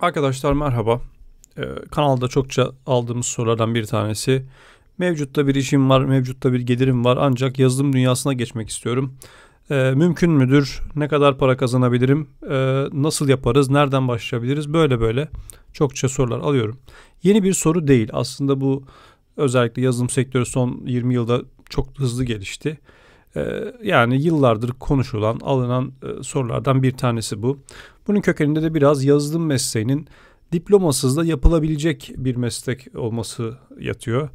Arkadaşlar merhaba. Ee, kanalda çokça aldığımız sorulardan bir tanesi. Mevcutta bir işim var, mevcutta bir gelirim var ancak yazılım dünyasına geçmek istiyorum. Ee, mümkün müdür? Ne kadar para kazanabilirim? Ee, nasıl yaparız? Nereden başlayabiliriz? Böyle böyle çokça sorular alıyorum. Yeni bir soru değil. Aslında bu özellikle yazılım sektörü son 20 yılda çok hızlı gelişti. Ee, yani yıllardır konuşulan, alınan e, sorulardan bir tanesi bu. Bunun kökeninde de biraz yazılım mesleğinin diplomasız da yapılabilecek bir meslek olması yatıyor.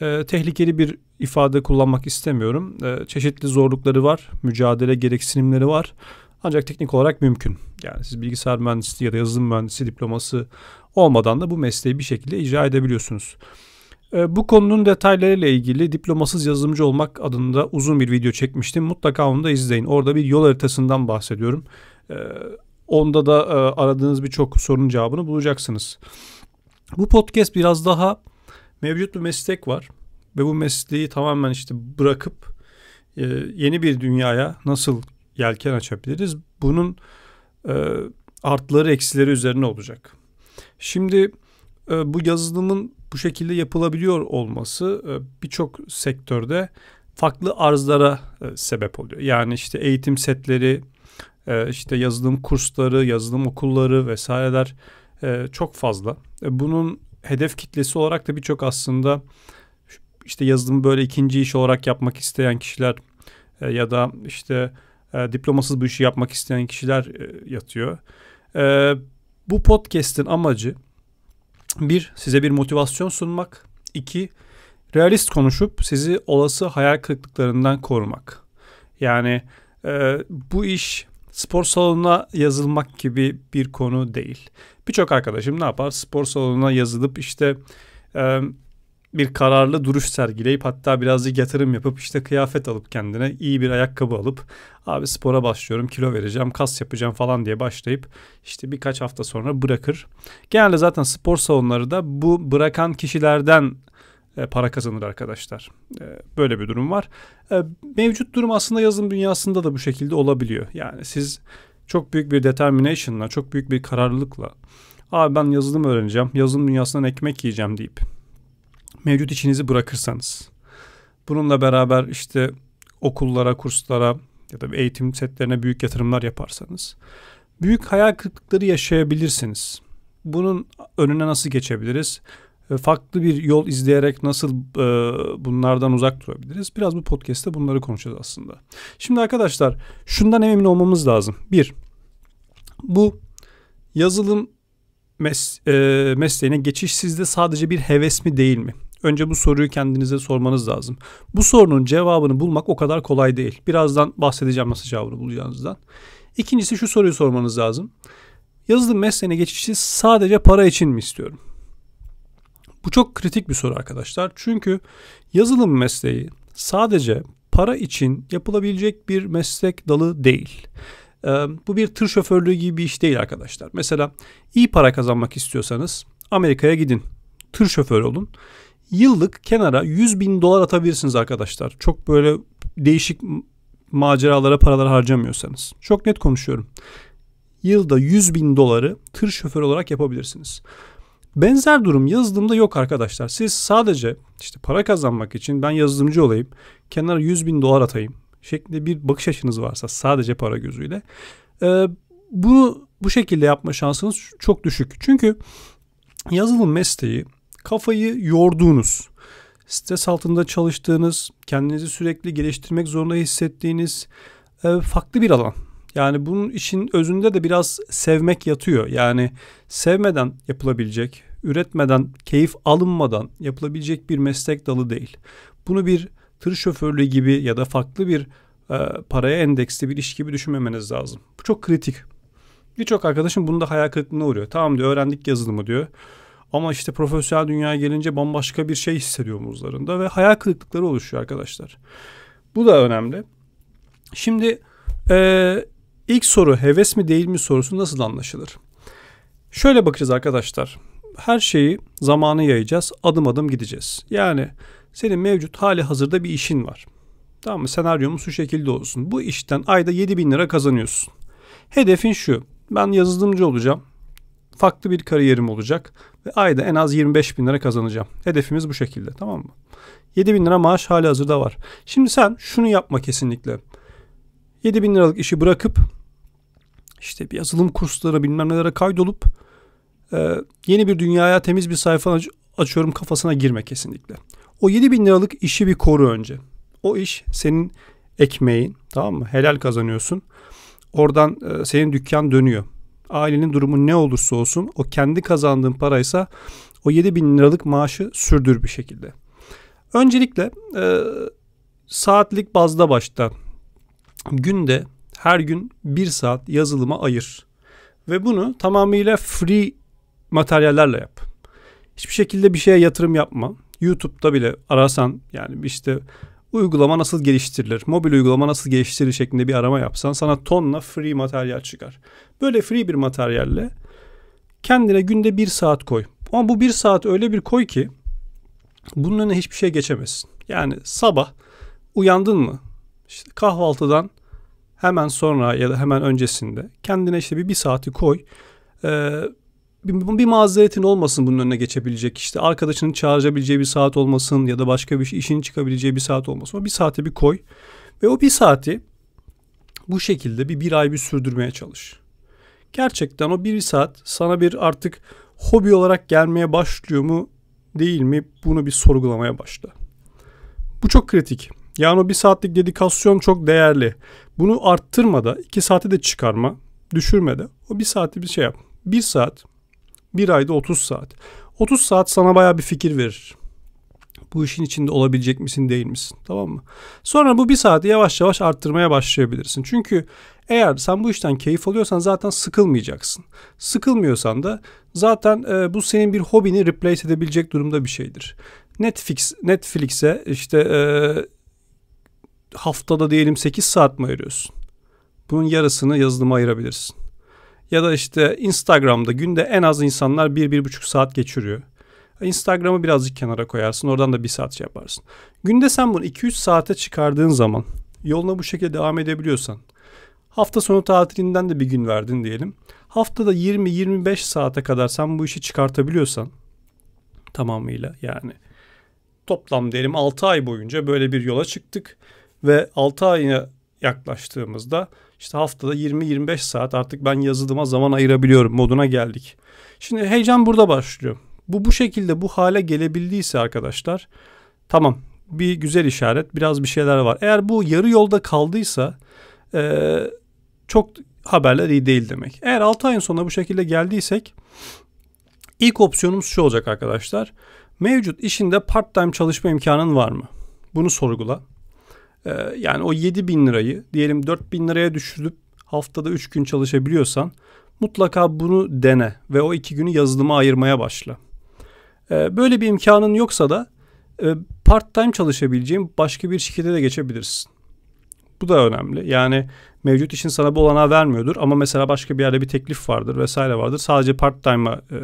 E, tehlikeli bir ifade kullanmak istemiyorum. E, çeşitli zorlukları var, mücadele gereksinimleri var. Ancak teknik olarak mümkün. Yani siz bilgisayar mühendisliği ya da yazılım mühendisi diploması olmadan da bu mesleği bir şekilde icra edebiliyorsunuz. E, bu konunun detaylarıyla ilgili diplomasız yazılımcı olmak adında uzun bir video çekmiştim. Mutlaka onu da izleyin. Orada bir yol haritasından bahsediyorum. E, Onda da e, aradığınız birçok sorunun cevabını bulacaksınız. Bu podcast biraz daha mevcut bir meslek var ve bu mesleği tamamen işte bırakıp e, yeni bir dünyaya nasıl yelken açabiliriz? Bunun e, artları eksileri üzerine olacak. Şimdi bu yazılımın bu şekilde yapılabiliyor olması e, birçok sektörde farklı arzlara e, sebep oluyor. Yani işte eğitim setleri, e, işte yazılım kursları, yazılım okulları vesaireler çok fazla. Bunun hedef kitlesi olarak da birçok aslında işte yazılımı böyle ikinci iş olarak yapmak isteyen kişiler ya da işte diplomasız bu işi yapmak isteyen kişiler yatıyor. Bu podcast'in amacı bir size bir motivasyon sunmak, iki realist konuşup sizi olası hayal kırıklıklarından korumak. Yani e, bu iş spor salonuna yazılmak gibi bir konu değil. Birçok arkadaşım ne yapar? Spor salonuna yazılıp işte e, bir kararlı duruş sergileyip hatta birazcık yatırım yapıp işte kıyafet alıp kendine iyi bir ayakkabı alıp abi spora başlıyorum kilo vereceğim kas yapacağım falan diye başlayıp işte birkaç hafta sonra bırakır. Genelde zaten spor salonları da bu bırakan kişilerden e, para kazanır arkadaşlar. E, böyle bir durum var. E, mevcut durum aslında yazılım dünyasında da bu şekilde olabiliyor. Yani siz çok büyük bir determination'la, çok büyük bir kararlılıkla abi ben yazılım öğreneceğim, yazılım dünyasından ekmek yiyeceğim deyip mevcut işinizi bırakırsanız bununla beraber işte okullara, kurslara ya da eğitim setlerine büyük yatırımlar yaparsanız büyük hayal kırıklıkları yaşayabilirsiniz. Bunun önüne nasıl geçebiliriz? farklı bir yol izleyerek nasıl e, bunlardan uzak durabiliriz? Biraz bu podcast'te bunları konuşacağız aslında. Şimdi arkadaşlar şundan emin olmamız lazım. Bir, bu yazılım mes e, mesleğine geçiş sizde sadece bir heves mi değil mi? Önce bu soruyu kendinize sormanız lazım. Bu sorunun cevabını bulmak o kadar kolay değil. Birazdan bahsedeceğim nasıl cevabını bulacağınızdan. İkincisi şu soruyu sormanız lazım. Yazılım mesleğine geçişi sadece para için mi istiyorum? Bu çok kritik bir soru arkadaşlar. Çünkü yazılım mesleği sadece para için yapılabilecek bir meslek dalı değil. Ee, bu bir tır şoförlüğü gibi bir iş değil arkadaşlar. Mesela iyi para kazanmak istiyorsanız Amerika'ya gidin. Tır şoförü olun. Yıllık kenara 100 bin dolar atabilirsiniz arkadaşlar. Çok böyle değişik maceralara paralar harcamıyorsanız. Çok net konuşuyorum. Yılda 100 bin doları tır şoförü olarak yapabilirsiniz. Benzer durum yazılımda yok arkadaşlar. Siz sadece işte para kazanmak için ben yazılımcı olayım, kenara 100 bin dolar atayım şeklinde bir bakış açınız varsa sadece para gözüyle e, bunu bu şekilde yapma şansınız çok düşük. Çünkü yazılım mesleği kafayı yorduğunuz, stres altında çalıştığınız, kendinizi sürekli geliştirmek zorunda hissettiğiniz e, farklı bir alan. Yani bunun işin özünde de biraz sevmek yatıyor. Yani sevmeden yapılabilecek, üretmeden, keyif alınmadan yapılabilecek bir meslek dalı değil. Bunu bir tır şoförlüğü gibi ya da farklı bir e, paraya endeksli bir iş gibi düşünmemeniz lazım. Bu çok kritik. Birçok arkadaşım bunda hayal kırıklığına uğruyor. Tamam diyor öğrendik yazılımı diyor. Ama işte profesyonel dünyaya gelince bambaşka bir şey hissediyor omuzlarında ve hayal kırıklıkları oluşuyor arkadaşlar. Bu da önemli. Şimdi e, İlk soru heves mi değil mi sorusu nasıl anlaşılır? Şöyle bakacağız arkadaşlar. Her şeyi zamanı yayacağız. Adım adım gideceğiz. Yani senin mevcut hali hazırda bir işin var. Tamam mı? Senaryomuz şu şekilde olsun. Bu işten ayda 7 bin lira kazanıyorsun. Hedefin şu. Ben yazılımcı olacağım. Farklı bir kariyerim olacak ve ayda en az 25 bin lira kazanacağım. Hedefimiz bu şekilde tamam mı? 7 bin lira maaş hali hazırda var. Şimdi sen şunu yapma kesinlikle. 7 bin liralık işi bırakıp işte bir yazılım kursları bilmem nelere kaydolup e, yeni bir dünyaya temiz bir sayfa açıyorum kafasına girme kesinlikle. O 7 bin liralık işi bir koru önce. O iş senin ekmeğin tamam mı? Helal kazanıyorsun. Oradan e, senin dükkan dönüyor. Ailenin durumu ne olursa olsun o kendi kazandığın paraysa o 7 bin liralık maaşı sürdür bir şekilde. Öncelikle e, saatlik bazda başta günde her gün bir saat yazılıma ayır. Ve bunu tamamıyla free materyallerle yap. Hiçbir şekilde bir şeye yatırım yapma. YouTube'da bile arasan yani işte uygulama nasıl geliştirilir, mobil uygulama nasıl geliştirilir şeklinde bir arama yapsan sana tonla free materyal çıkar. Böyle free bir materyalle kendine günde bir saat koy. Ama bu bir saat öyle bir koy ki bunun önüne hiçbir şey geçemezsin. Yani sabah uyandın mı? İşte kahvaltıdan hemen sonra ya da hemen öncesinde kendine işte bir, bir saati koy. Ee, bir, bir mazeretin olmasın bunun önüne geçebilecek işte arkadaşının çağırabileceği bir saat olmasın ya da başka bir işinin çıkabileceği bir saat olmasın. O bir saate bir koy ve o bir saati bu şekilde bir bir ay bir sürdürmeye çalış. Gerçekten o bir saat sana bir artık hobi olarak gelmeye başlıyor mu değil mi bunu bir sorgulamaya başla. Bu çok kritik. Yani o bir saatlik dedikasyon çok değerli. Bunu arttırma da iki saate de çıkarma, düşürme de o bir saati bir şey yap. Bir saat bir ayda 30 saat. 30 saat sana baya bir fikir verir. Bu işin içinde olabilecek misin değil misin? Tamam mı? Sonra bu bir saati yavaş yavaş arttırmaya başlayabilirsin. Çünkü eğer sen bu işten keyif alıyorsan zaten sıkılmayacaksın. Sıkılmıyorsan da zaten e, bu senin bir hobini replace edebilecek durumda bir şeydir. Netflix Netflix'e işte e, haftada diyelim 8 saat mi ayırıyorsun? Bunun yarısını yazılıma ayırabilirsin. Ya da işte Instagram'da günde en az insanlar bir bir buçuk saat geçiriyor. Instagram'ı birazcık kenara koyarsın. Oradan da bir saat şey yaparsın. Günde sen bunu 2-3 saate çıkardığın zaman yoluna bu şekilde devam edebiliyorsan hafta sonu tatilinden de bir gün verdin diyelim. Haftada 20-25 saate kadar sen bu işi çıkartabiliyorsan tamamıyla yani toplam diyelim 6 ay boyunca böyle bir yola çıktık ve 6 ayına yaklaştığımızda işte haftada 20-25 saat artık ben yazılıma zaman ayırabiliyorum moduna geldik. Şimdi heyecan burada başlıyor. Bu bu şekilde bu hale gelebildiyse arkadaşlar tamam bir güzel işaret biraz bir şeyler var. Eğer bu yarı yolda kaldıysa e, çok haberler iyi değil demek. Eğer 6 ayın sonunda bu şekilde geldiysek ilk opsiyonumuz şu olacak arkadaşlar. Mevcut işinde part time çalışma imkanın var mı? Bunu sorgula. Ee, yani o 7 bin lirayı diyelim 4 bin liraya düşürüp haftada 3 gün çalışabiliyorsan mutlaka bunu dene ve o 2 günü yazılıma ayırmaya başla. Ee, böyle bir imkanın yoksa da e, part time çalışabileceğin başka bir şirkete de geçebilirsin. Bu da önemli. Yani mevcut işin sana bu olanağı vermiyordur ama mesela başka bir yerde bir teklif vardır vesaire vardır. Sadece part time'a e,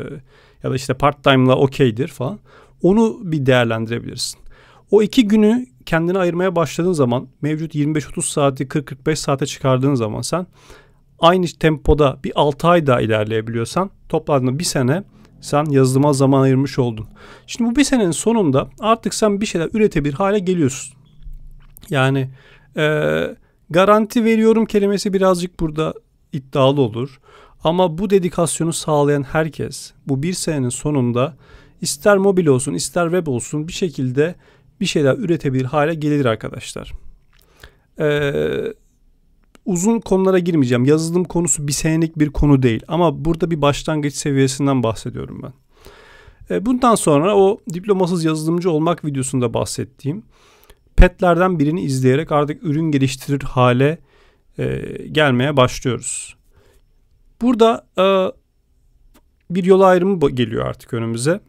ya da işte part time'la okeydir falan. Onu bir değerlendirebilirsin. O iki günü kendine ayırmaya başladığın zaman mevcut 25-30 saati 40-45 saate çıkardığın zaman sen aynı tempoda bir 6 ay daha ilerleyebiliyorsan topladığında bir sene sen yazılıma zaman ayırmış oldun. Şimdi bu bir senenin sonunda artık sen bir şeyler üretebilir hale geliyorsun. Yani e, garanti veriyorum kelimesi birazcık burada iddialı olur. Ama bu dedikasyonu sağlayan herkes bu bir senenin sonunda ister mobil olsun ister web olsun bir şekilde bir şeyler üretebilir hale gelir arkadaşlar. Ee, uzun konulara girmeyeceğim. Yazılım konusu bir senelik bir konu değil. Ama burada bir başlangıç seviyesinden bahsediyorum ben. Ee, bundan sonra o diplomasız yazılımcı olmak videosunda bahsettiğim petlerden birini izleyerek artık ürün geliştirir hale e, gelmeye başlıyoruz. Burada e, bir yol ayrımı geliyor artık önümüze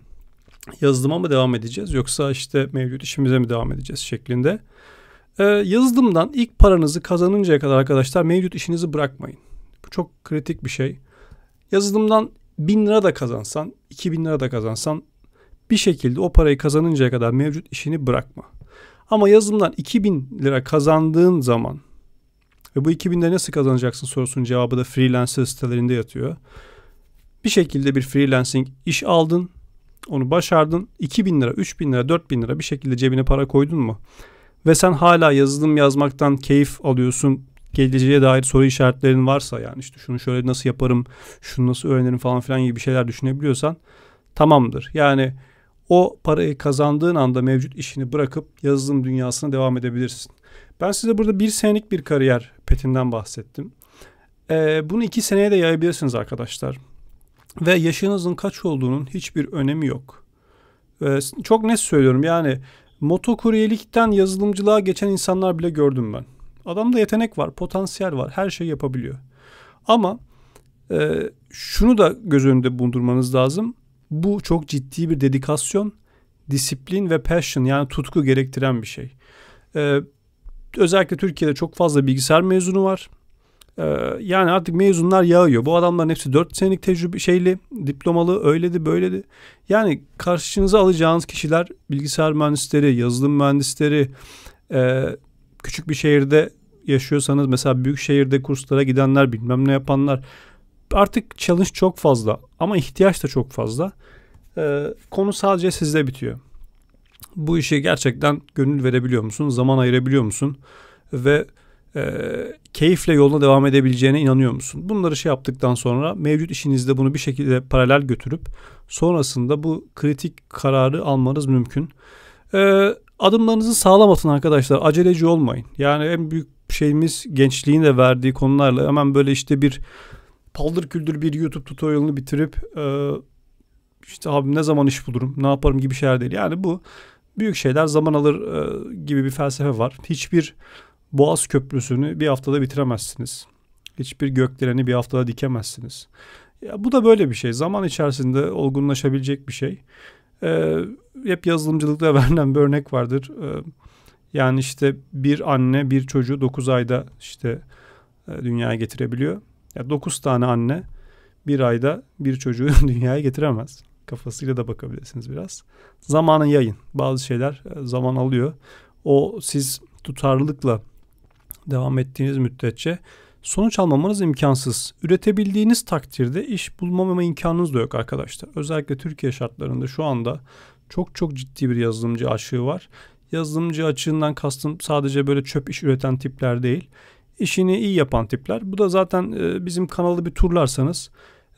yazılıma mı devam edeceğiz yoksa işte mevcut işimize mi devam edeceğiz şeklinde. Ee, yazılımdan ilk paranızı kazanıncaya kadar arkadaşlar mevcut işinizi bırakmayın. Bu çok kritik bir şey. Yazılımdan bin lira da kazansan, iki bin lira da kazansan bir şekilde o parayı kazanıncaya kadar mevcut işini bırakma. Ama yazılımdan 2000 lira kazandığın zaman ve bu 2000 lira nasıl kazanacaksın sorusunun cevabı da freelancer sitelerinde yatıyor. Bir şekilde bir freelancing iş aldın. Onu başardın. 2000 lira, 3000 lira, 4000 lira bir şekilde cebine para koydun mu? Ve sen hala yazılım yazmaktan keyif alıyorsun. Geleceğe dair soru işaretlerin varsa yani işte şunu şöyle nasıl yaparım, şunu nasıl öğrenirim falan filan gibi bir şeyler düşünebiliyorsan tamamdır. Yani o parayı kazandığın anda mevcut işini bırakıp yazılım dünyasına devam edebilirsin. Ben size burada bir senelik bir kariyer petinden bahsettim. Ee, bunu iki seneye de yayabilirsiniz arkadaşlar. Ve yaşınızın kaç olduğunun hiçbir önemi yok. Ee, çok net söylüyorum yani motokuryelikten yazılımcılığa geçen insanlar bile gördüm ben. Adamda yetenek var, potansiyel var, her şeyi yapabiliyor. Ama e, şunu da göz önünde bulundurmanız lazım. Bu çok ciddi bir dedikasyon, disiplin ve passion yani tutku gerektiren bir şey. Ee, özellikle Türkiye'de çok fazla bilgisayar mezunu var. Ee, yani artık mezunlar yağıyor. Bu adamların hepsi 4 senelik tecrübe şeyli, diplomalı, öyledi, böyledi. Yani karşınıza alacağınız kişiler bilgisayar mühendisleri, yazılım mühendisleri, e, küçük bir şehirde yaşıyorsanız mesela büyük şehirde kurslara gidenler, bilmem ne yapanlar. Artık challenge çok fazla ama ihtiyaç da çok fazla. Ee, konu sadece sizde bitiyor. Bu işe gerçekten gönül verebiliyor musun? Zaman ayırabiliyor musun? Ve e, keyifle yoluna devam edebileceğine inanıyor musun? Bunları şey yaptıktan sonra mevcut işinizde bunu bir şekilde paralel götürüp sonrasında bu kritik kararı almanız mümkün. E, adımlarınızı sağlam atın arkadaşlar. Aceleci olmayın. Yani en büyük şeyimiz gençliğin de verdiği konularla hemen böyle işte bir paldır küldür bir YouTube tutorialını bitirip e, işte abi ne zaman iş bulurum, ne yaparım gibi şeyler değil. Yani bu büyük şeyler zaman alır e, gibi bir felsefe var. Hiçbir Boğaz Köprüsü'nü bir haftada bitiremezsiniz. Hiçbir gökdeleni bir haftada dikemezsiniz. Ya bu da böyle bir şey. Zaman içerisinde olgunlaşabilecek bir şey. Ee, hep yazılımcılıkta verilen bir örnek vardır. Ee, yani işte bir anne bir çocuğu 9 ayda işte e, dünyaya getirebiliyor. Ya 9 tane anne bir ayda bir çocuğu dünyaya getiremez. Kafasıyla da bakabilirsiniz biraz. Zamanı yayın. Bazı şeyler e, zaman alıyor. O siz tutarlılıkla devam ettiğiniz müddetçe sonuç almamanız imkansız. Üretebildiğiniz takdirde iş bulmama imkanınız da yok arkadaşlar. Özellikle Türkiye şartlarında şu anda çok çok ciddi bir yazılımcı açığı var. Yazılımcı açığından kastım sadece böyle çöp iş üreten tipler değil. İşini iyi yapan tipler. Bu da zaten e, bizim kanalı bir turlarsanız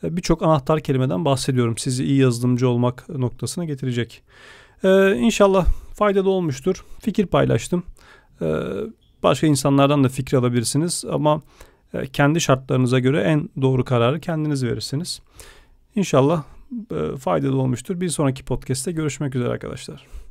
e, birçok anahtar kelimeden bahsediyorum. Sizi iyi yazılımcı olmak noktasına getirecek. Ee, inşallah faydalı olmuştur. Fikir paylaştım. Ee, Başka insanlardan da fikir alabilirsiniz ama e, kendi şartlarınıza göre en doğru kararı kendiniz verirsiniz. İnşallah e, faydalı olmuştur. Bir sonraki podcast'te görüşmek üzere arkadaşlar.